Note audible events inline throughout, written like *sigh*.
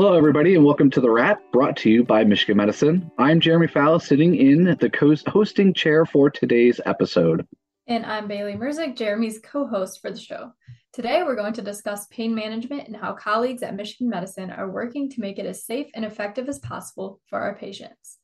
Hello, everybody, and welcome to The Wrap, brought to you by Michigan Medicine. I'm Jeremy Fowle, sitting in the co- hosting chair for today's episode. And I'm Bailey Merzik, Jeremy's co host for the show. Today, we're going to discuss pain management and how colleagues at Michigan Medicine are working to make it as safe and effective as possible for our patients.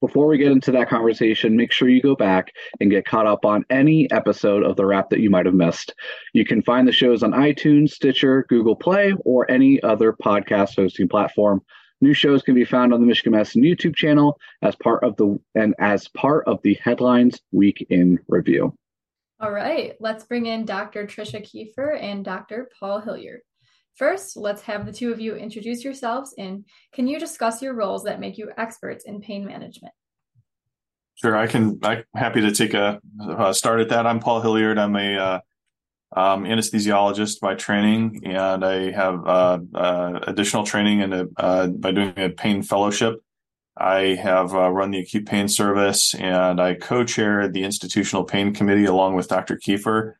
Before we get into that conversation, make sure you go back and get caught up on any episode of The Wrap that you might have missed. You can find the shows on iTunes, Stitcher, Google Play, or any other podcast hosting platform. New shows can be found on the Michigan Medicine YouTube channel as part of the and as part of the Headlines Week in Review. All right, let's bring in Dr. Tricia Keefer and Dr. Paul Hilliard. First, let's have the two of you introduce yourselves and can you discuss your roles that make you experts in pain management? Sure, I can. I'm happy to take a, a start at that. I'm Paul Hilliard. I'm a uh, um, anesthesiologist by training, and I have uh, uh, additional training in a, uh, by doing a pain fellowship. I have uh, run the acute pain service, and I co-chair the institutional pain committee along with Dr. Keefer.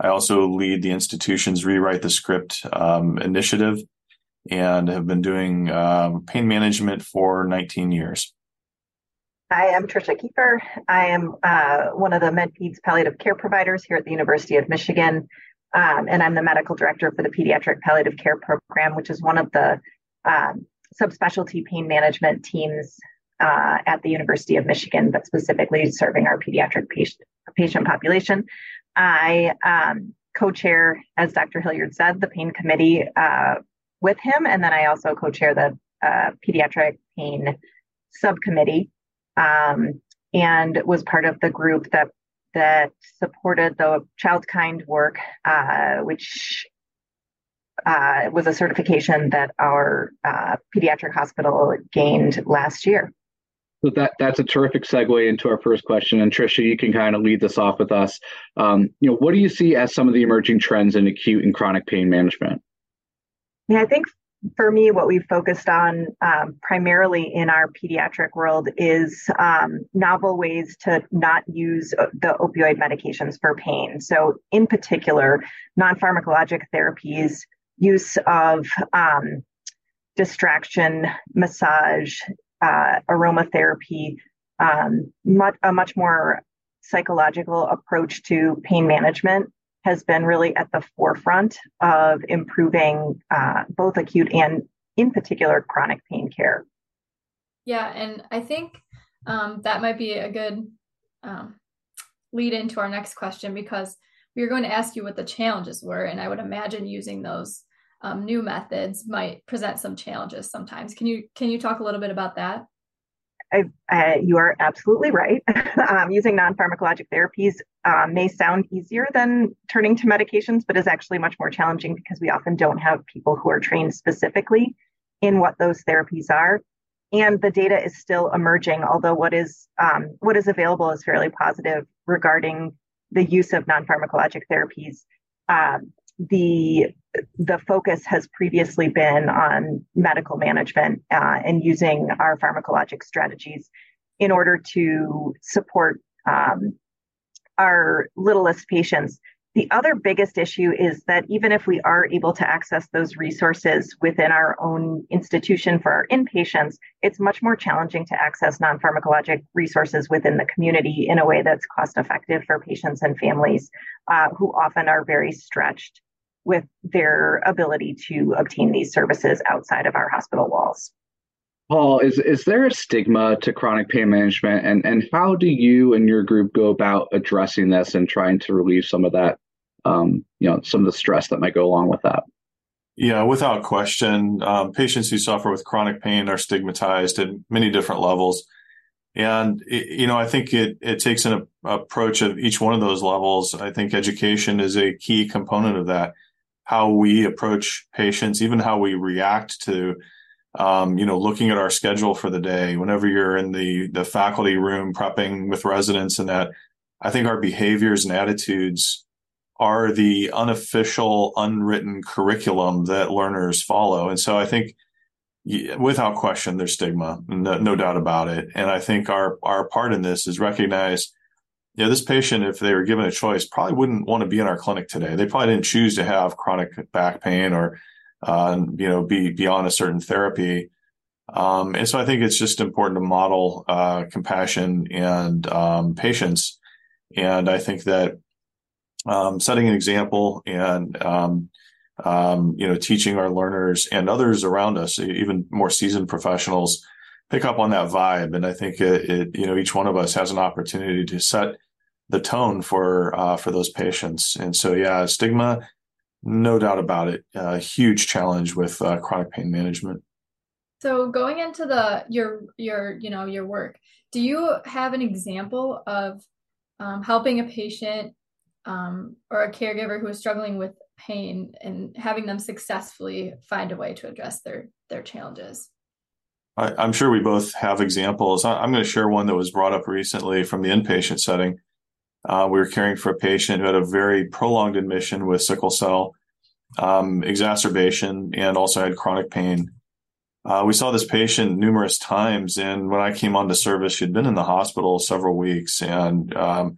I also lead the institution's Rewrite the Script um, initiative and have been doing um, pain management for 19 years. I am Tricia Keefer. I am uh, one of the MedPeds palliative care providers here at the University of Michigan, um, and I'm the medical director for the Pediatric Palliative Care Program, which is one of the um, subspecialty pain management teams uh, at the University of Michigan, but specifically serving our pediatric patient, patient population. I um, co-chair, as Dr. Hilliard said, the pain committee uh, with him, and then I also co-chair the uh, pediatric pain subcommittee, um, and was part of the group that that supported the Childkind work, uh, which uh, was a certification that our uh, pediatric hospital gained last year. So that that's a terrific segue into our first question. And Tricia, you can kind of lead this off with us. Um, you know, what do you see as some of the emerging trends in acute and chronic pain management? Yeah, I think for me, what we've focused on um, primarily in our pediatric world is um, novel ways to not use uh, the opioid medications for pain. So, in particular, non pharmacologic therapies, use of um, distraction, massage, uh, aromatherapy, um, much, a much more psychological approach to pain management has been really at the forefront of improving uh, both acute and, in particular, chronic pain care. Yeah, and I think um, that might be a good um, lead into our next question because we were going to ask you what the challenges were, and I would imagine using those um, new methods might present some challenges sometimes. Can you can you talk a little bit about that? I, uh, you are absolutely right. *laughs* um, using non pharmacologic therapies um, may sound easier than turning to medications, but is actually much more challenging because we often don't have people who are trained specifically in what those therapies are. And the data is still emerging, although what is um, what is available is fairly positive regarding the use of non pharmacologic therapies. Um, the the focus has previously been on medical management uh, and using our pharmacologic strategies in order to support um, our littlest patients. The other biggest issue is that even if we are able to access those resources within our own institution for our inpatients, it's much more challenging to access non pharmacologic resources within the community in a way that's cost effective for patients and families uh, who often are very stretched with their ability to obtain these services outside of our hospital walls. Paul, is is there a stigma to chronic pain management, and and how do you and your group go about addressing this and trying to relieve some of that, um, you know, some of the stress that might go along with that? Yeah, without question, um, patients who suffer with chronic pain are stigmatized at many different levels, and you know, I think it it takes an approach of each one of those levels. I think education is a key component of that how we approach patients, even how we react to, um, you know, looking at our schedule for the day. Whenever you're in the the faculty room prepping with residents, and that, I think our behaviors and attitudes are the unofficial, unwritten curriculum that learners follow. And so I think, without question, there's stigma, no, no doubt about it. And I think our our part in this is recognize yeah, this patient, if they were given a choice, probably wouldn't want to be in our clinic today. They probably didn't choose to have chronic back pain or uh, you know, be beyond a certain therapy. Um, and so I think it's just important to model uh, compassion and um, patience. And I think that um, setting an example and um, um, you know teaching our learners and others around us, even more seasoned professionals, pick up on that vibe. And I think it, it you know each one of us has an opportunity to set the tone for uh, for those patients. And so yeah, stigma, no doubt about it, a huge challenge with uh, chronic pain management. So going into the your your you know your work, do you have an example of um, helping a patient um, or a caregiver who is struggling with pain and having them successfully find a way to address their their challenges? I, am sure we both have examples. I, am going to share one that was brought up recently from the inpatient setting. Uh, we were caring for a patient who had a very prolonged admission with sickle cell um, exacerbation and also had chronic pain. Uh, we saw this patient numerous times, and when I came onto service, she'd been in the hospital several weeks, and um,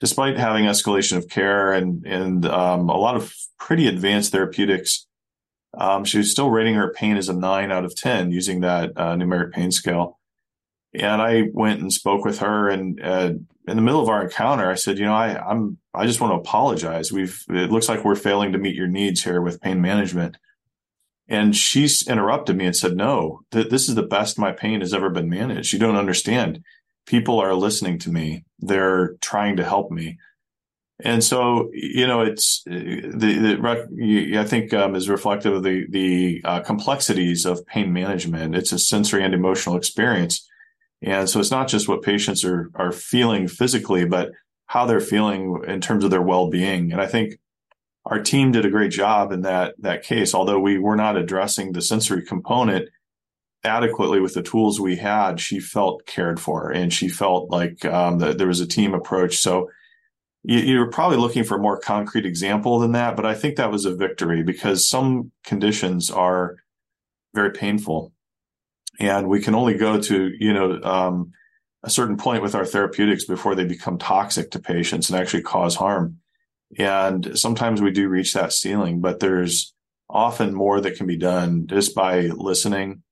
despite having escalation of care and and um, a lot of pretty advanced therapeutics, um, she was still rating her pain as a nine out of ten using that uh, numeric pain scale. And I went and spoke with her, and uh, in the middle of our encounter, I said, "You know, I, I'm I just want to apologize. We've it looks like we're failing to meet your needs here with pain management." And she's interrupted me and said, no, th- this is the best my pain has ever been managed. You don't understand. People are listening to me. They're trying to help me. And so, you know, it's the, the I think um, is reflective of the the uh, complexities of pain management. It's a sensory and emotional experience, and so it's not just what patients are are feeling physically, but how they're feeling in terms of their well being. And I think our team did a great job in that that case. Although we were not addressing the sensory component adequately with the tools we had, she felt cared for, and she felt like um, there was a team approach. So you, you're probably looking for a more concrete example than that, but I think that was a victory because some conditions are very painful, and we can only go to you know. Um, a certain point with our therapeutics before they become toxic to patients and actually cause harm. And sometimes we do reach that ceiling, but there's often more that can be done just by listening,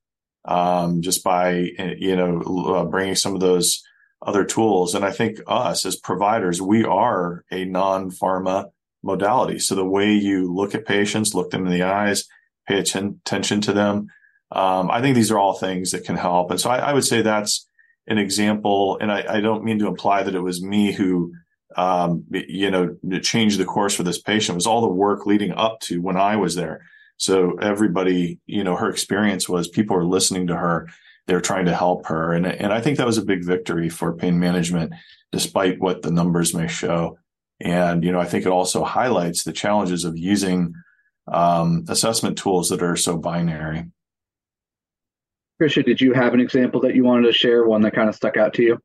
um, just by, you know, uh, bringing some of those other tools. And I think us as providers, we are a non pharma modality. So the way you look at patients, look them in the eyes, pay attention to them. Um, I think these are all things that can help. And so I, I would say that's an example. And I, I, don't mean to imply that it was me who um, you know, changed the course for this patient was all the work leading up to when I was there. So everybody, you know, her experience was people were listening to her. They're trying to help her. And, and I think that was a big victory for pain management, despite what the numbers may show. And, you know, I think it also highlights the challenges of using um, assessment tools that are so binary. Tricia, did you have an example that you wanted to share, one that kind of stuck out to you?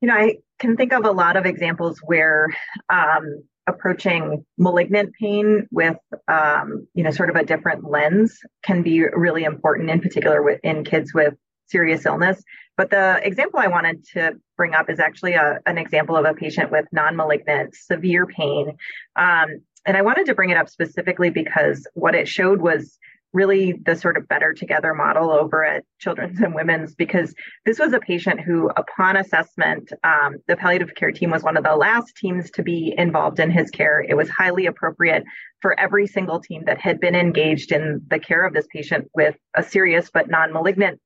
You know, I can think of a lot of examples where um, approaching malignant pain with um, you know sort of a different lens can be really important in particular with, in kids with serious illness but the example i wanted to bring up is actually a, an example of a patient with non-malignant severe pain um, and i wanted to bring it up specifically because what it showed was really the sort of better together model over at Children's and Women's because this was a patient who, upon assessment, um, the palliative care team was one of the last teams to be involved in his care. It was highly appropriate for every single team that had been engaged in the care of this patient with a serious but non malignant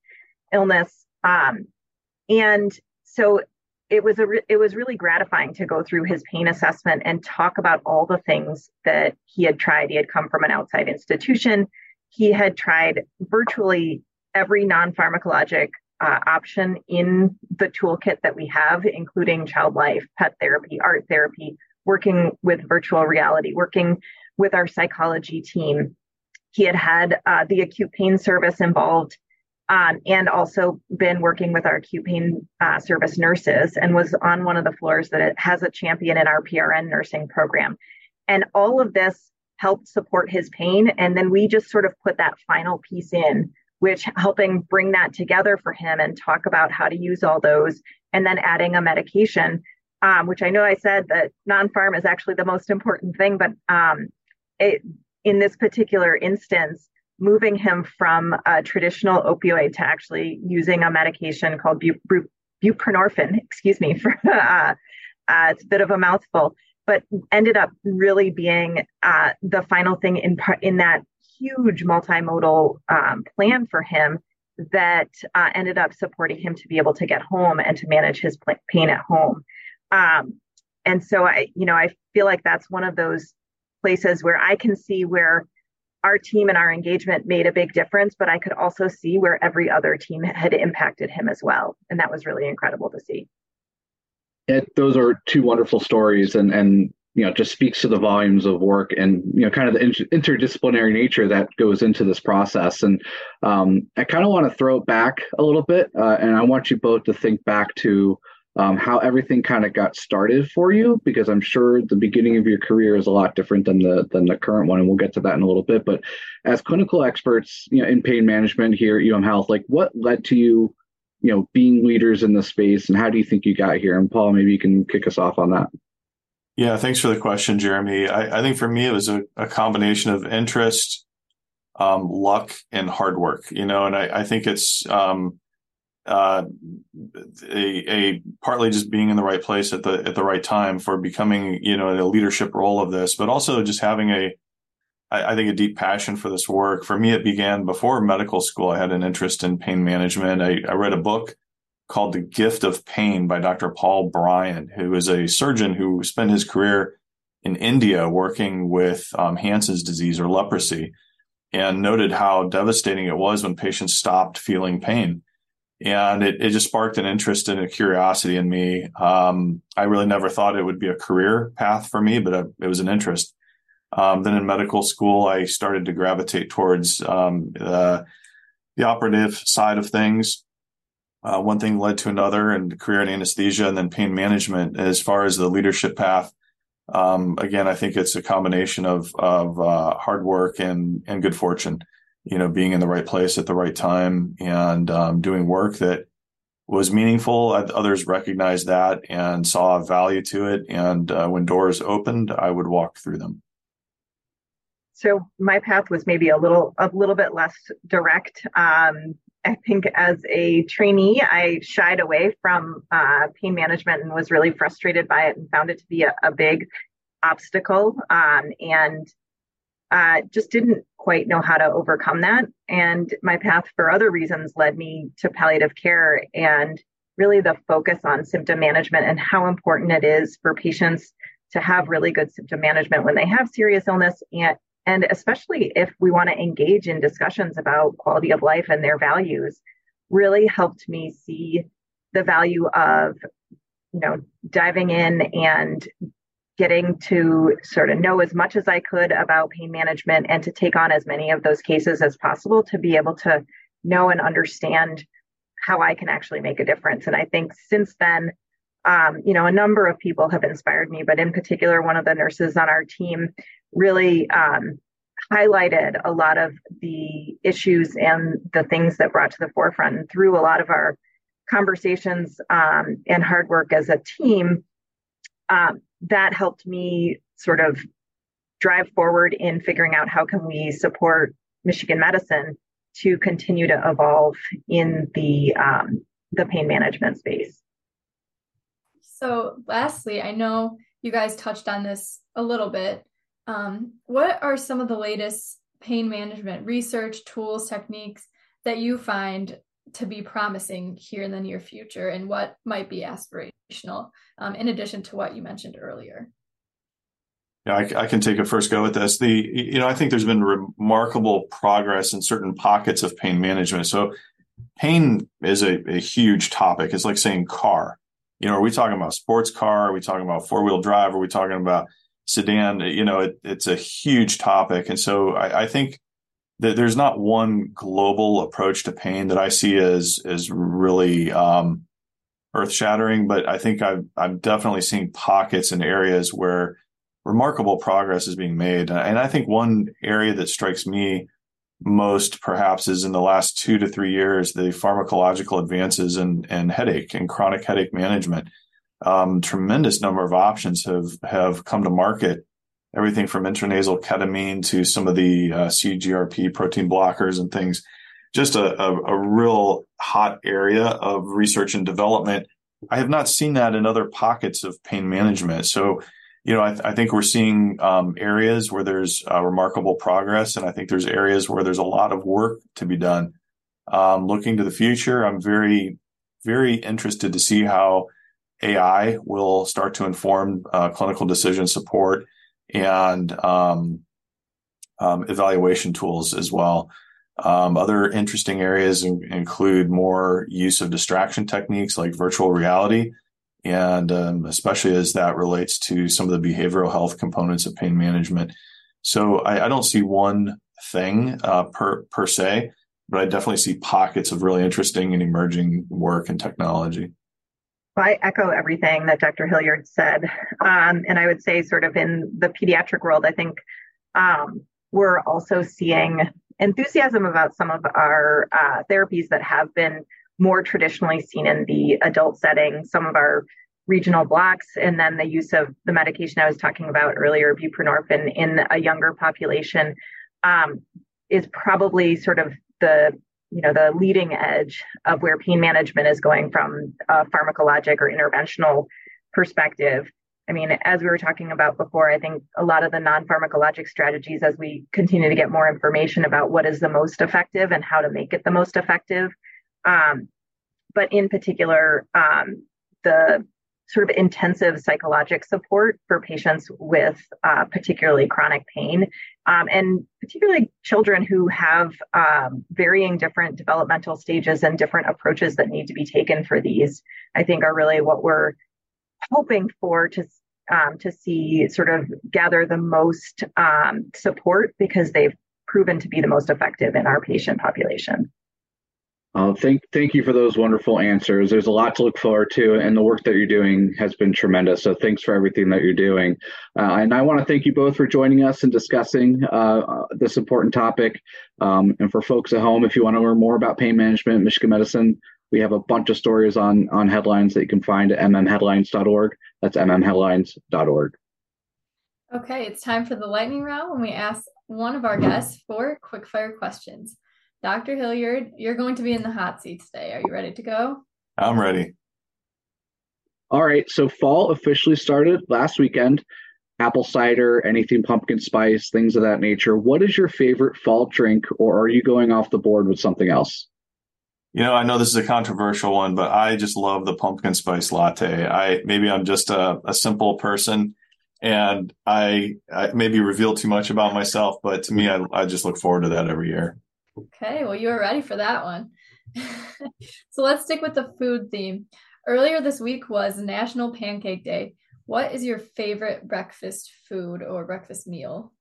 illness. Um, and so it was a re- it was really gratifying to go through his pain assessment and talk about all the things that he had tried. He had come from an outside institution he had tried virtually every non pharmacologic uh, option in the toolkit that we have, including child life, pet therapy, art therapy, working with virtual reality, working with our psychology team. He had had uh, the acute pain service involved um, and also been working with our acute pain uh, service nurses and was on one of the floors that has a champion in our PRN nursing program. And all of this helped support his pain. And then we just sort of put that final piece in, which helping bring that together for him and talk about how to use all those and then adding a medication, um, which I know I said that non-pharm is actually the most important thing, but um, it, in this particular instance, moving him from a traditional opioid to actually using a medication called bu- bu- buprenorphine, excuse me, *laughs* for uh, uh, it's a bit of a mouthful, but ended up really being uh, the final thing in in that huge multimodal um, plan for him that uh, ended up supporting him to be able to get home and to manage his pain at home. Um, and so I, you know, I feel like that's one of those places where I can see where our team and our engagement made a big difference, but I could also see where every other team had impacted him as well. And that was really incredible to see. It, those are two wonderful stories and, and, you know, just speaks to the volumes of work and, you know, kind of the inter- interdisciplinary nature that goes into this process. And um, I kind of want to throw it back a little bit. Uh, and I want you both to think back to, um, how everything kind of got started for you because i'm sure the beginning of your career is a lot different than the than the current one and we'll get to that in a little bit but as clinical experts you know in pain management here at um health like what led to you you know being leaders in the space and how do you think you got here? And paul maybe you can kick us off on that. Yeah thanks for the question jeremy. I, I think for me it was a, a combination of interest um, luck and hard work you know and i, I think it's um, uh, a, a partly just being in the right place at the at the right time for becoming you know in a leadership role of this, but also just having a I, I think a deep passion for this work. For me, it began before medical school. I had an interest in pain management. I, I read a book called The Gift of Pain by Dr. Paul Brand, who is a surgeon who spent his career in India working with um, Hansen's disease or leprosy, and noted how devastating it was when patients stopped feeling pain and it, it just sparked an interest and a curiosity in me. Um, I really never thought it would be a career path for me, but it was an interest. Um, then in medical school, I started to gravitate towards um, uh, the operative side of things. Uh, one thing led to another, and career in anesthesia, and then pain management. As far as the leadership path, um, again, I think it's a combination of of uh, hard work and and good fortune you know, being in the right place at the right time and um, doing work that was meaningful. Others recognized that and saw value to it. And uh, when doors opened, I would walk through them. So my path was maybe a little a little bit less direct. Um, I think as a trainee, I shied away from uh, pain management and was really frustrated by it and found it to be a, a big obstacle. Um, and uh, just didn't quite know how to overcome that. And my path for other reasons led me to palliative care and really the focus on symptom management and how important it is for patients to have really good symptom management when they have serious illness and and especially if we want to engage in discussions about quality of life and their values really helped me see the value of you know diving in and getting to sort of know as much as I could about pain management and to take on as many of those cases as possible to be able to know and understand how I can actually make a difference. And I think since then, um, you know, a number of people have inspired me, but in particular, one of the nurses on our team really um, highlighted a lot of the issues and the things that brought to the forefront and through a lot of our conversations um, and hard work as a team. Um, that helped me sort of drive forward in figuring out how can we support Michigan medicine to continue to evolve in the um, the pain management space. So, lastly, I know you guys touched on this a little bit. Um, what are some of the latest pain management research tools, techniques that you find to be promising here in the near future and what might be aspirational um, in addition to what you mentioned earlier? Yeah I, I, can take a first go at this. The you know i think there's been remarkable progress in certain pockets of pain management. So pain is a, a huge topic. It's like saying car. You know are we talking about sports car? Are we talking about four-wheel drive? Are we talking about sedan you know it, it's a huge topic and so I, I think that there's not one global approach to pain that I see as as really um, earth shattering, but I think I've I'm definitely seeing pockets and areas where remarkable progress is being made, and I think one area that strikes me most perhaps is in the last two to three years the pharmacological advances in, in headache and chronic headache management. Um, tremendous number of options have have come to market everything from intranasal ketamine to some of the uh, CGRP protein blockers and things. Just a, a, a real hot area of research and development. I have not seen that in other pockets of pain management. So, you know, I, th- I think we're seeing um, areas where there's uh, remarkable progress, and I think there's areas where there's a lot of work to be done. Um, looking to the future, I'm very, very interested to see how AI will start to inform uh, clinical decision support and um, um, evaluation tools as well. Um, other interesting areas in, include more use of distraction techniques like virtual reality, and um, especially as that relates to some of the behavioral health components of pain management. So I, I don't see one thing uh, per per se, but I definitely see pockets of really interesting and emerging work and technology. I echo everything that Dr. Hilliard said. Um, and I would say, sort of in the pediatric world, I think um, we're also seeing enthusiasm about some of our uh, therapies that have been more traditionally seen in the adult setting, some of our regional blocks, and then the use of the medication I was talking about earlier, buprenorphine, in a younger population um, is probably sort of the you know the leading edge of where pain management is going from a pharmacologic or interventional perspective. I mean as we were talking about before i think a lot of the non-pharmacologic strategies as we continue to get more information about what is the most effective and how to make it the most effective um, but in particular um, the sort of intensive psychologic support for patients with uh, particularly chronic pain um, and particularly children who have um, varying different developmental stages and different approaches that need to be taken for these i think are really what we're hoping for to um, to see sort of gather the most um, support because they've proven to be the most effective in our patient population uh, thank, thank you for those wonderful answers. There's a lot to look forward to, and the work that you're doing has been tremendous. So thanks for everything that you're doing. Uh, and I want to thank you both for joining us and discussing uh, this important topic. Um, and for folks at home, if you want to learn more about pain management, Michigan medicine, we have a bunch of stories on on headlines that you can find at mmheadlines.org. That's mmheadlines.org. Okay, it's time for the lightning round when we ask one of our guests for quick fire questions. Dr. Hilliard, you're going to be in the hot seat today. Are you ready to go? I'm ready. All right. So fall officially started last weekend. Apple cider, anything pumpkin spice, things of that nature. What is your favorite fall drink, or are you going off the board with something else? You know, I know this is a controversial one, but I just love the pumpkin spice latte. I maybe I'm just a, a simple person and I, I, maybe reveal too much about myself, but to me, I, I just look forward to that every year. Okay, well, you were ready for that one. *laughs* so let's stick with the food theme. Earlier this week was National Pancake Day. What is your favorite breakfast food or breakfast meal?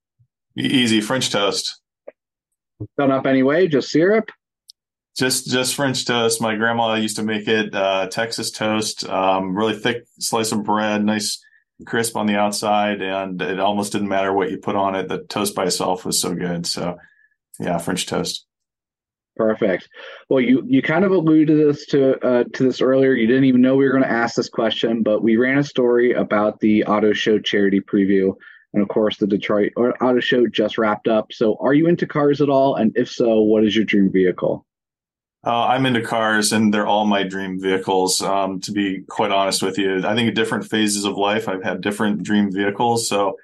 Easy French toast. Done up anyway, just syrup. Just just French toast. My grandma used to make it uh, Texas toast, um, really thick slice of bread, nice crisp on the outside, and it almost didn't matter what you put on it. The toast by itself was so good. So yeah, French toast. Perfect. Well, you you kind of alluded to this to uh, to this earlier. You didn't even know we were going to ask this question, but we ran a story about the auto show charity preview, and of course, the Detroit auto show just wrapped up. So, are you into cars at all? And if so, what is your dream vehicle? Uh, I'm into cars, and they're all my dream vehicles. Um, to be quite honest with you, I think at different phases of life, I've had different dream vehicles. So,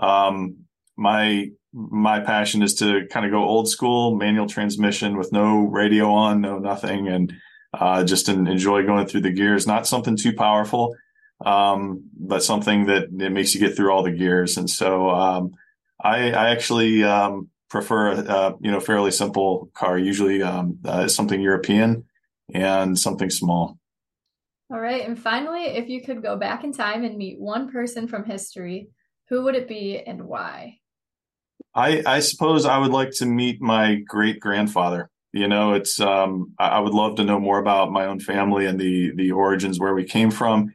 um, my my passion is to kind of go old school manual transmission with no radio on, no nothing, and uh, just enjoy going through the gears. Not something too powerful, um, but something that it makes you get through all the gears. And so um, I, I, actually um, prefer a, you know fairly simple car, usually um, uh, something European and something small. All right, and finally, if you could go back in time and meet one person from history, who would it be and why? I, I suppose I would like to meet my great grandfather. You know, it's um, I would love to know more about my own family and the the origins where we came from.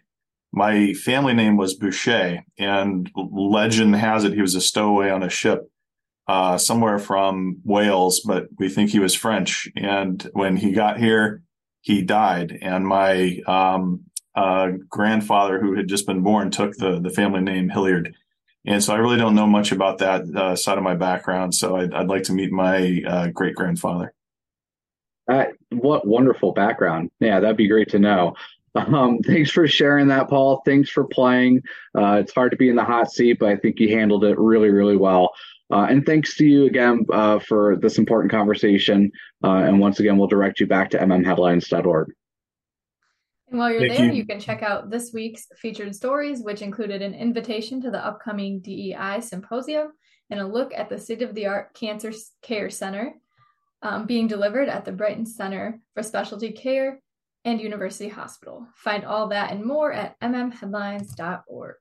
My family name was Boucher, and legend has it he was a stowaway on a ship uh, somewhere from Wales, but we think he was French. And when he got here, he died. And my um, uh, grandfather, who had just been born, took the the family name Hilliard And so I really don't know much about that uh, side of my background. So I'd, I'd like to meet my uh, great grandfather. Uh, what wonderful background. Yeah, that'd be great to know. Um, *laughs* thanks for sharing that, Paul. Thanks for playing. Uh, it's hard to be in the hot seat, but I think you handled it really, really well. Uh, and thanks to you again uh, for this important conversation. And once again, we'll direct you back to mmheadlines.org. And while you're Thank there, you. you. can check out this week's featured stories, which included an invitation to the upcoming DEI symposium and a look at the state of the art cancer care center um, being delivered at the Brighton Center for Specialty Care and University Hospital. Find all that and more at mmheadlines.org.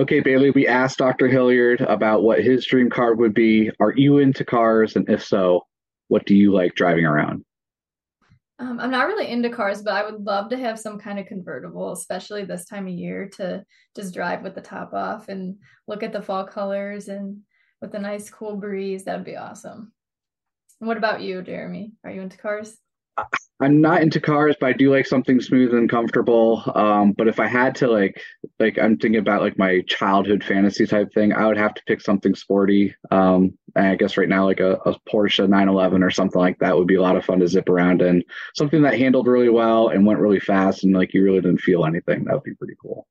Okay, Bailey, we asked Dr. Hilliard about what his dream car would be. Are you into cars? And if so, what do you like driving around? Um, I'm not really into cars, but I would love to have some kind of convertible, especially this time of year, to just drive with the top off and look at the fall colors and with a nice cool breeze. That'd be awesome. What about you, Jeremy? Are you into cars? I'm not into cars, but I do like something smooth and comfortable. Um, but if I had to like, like I'm thinking about like my childhood fantasy type thing, I would have to pick something sporty. Um, I guess right now like a, a, Porsche 911 or something like that would be a lot of fun to zip around in. Something that handled really well and went really fast, and like you really didn't feel anything. That would be pretty cool.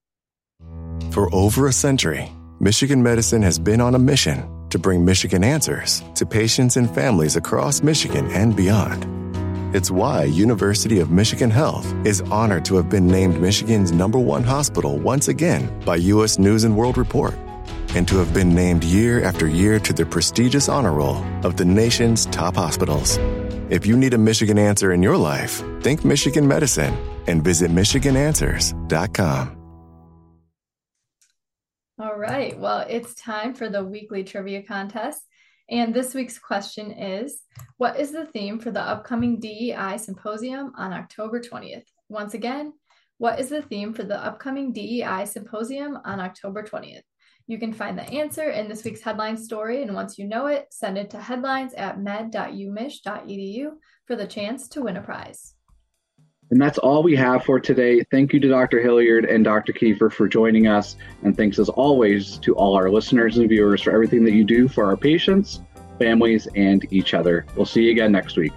For over a century, Michigan Medicine has been on a mission to bring Michigan answers to patients and families across Michigan and beyond. It's why University of Michigan Health is honored to have been named Michigan's number one hospital once again by U.S. News and World Report, and to have been named year after year to the prestigious honor roll of the nation's top hospitals. If you need a Michigan answer in your life, think Michigan Medicine and visit MichiganAnswers.com. All right. Well, it's time for the weekly trivia contest. And this week's question is What is the theme for the upcoming DEI symposium on October 20th? Once again, what is the theme for the upcoming DEI symposium on October 20th? You can find the answer in this week's headline story, and once you know it, send it to headlines at med.umich.edu for the chance to win a prize. And that's all we have for today. Thank you to Dr. Hilliard and Dr. Keefer for joining us. And thanks as always to all our listeners and viewers for everything that you do for our patients, families, and each other. We'll see you again next week.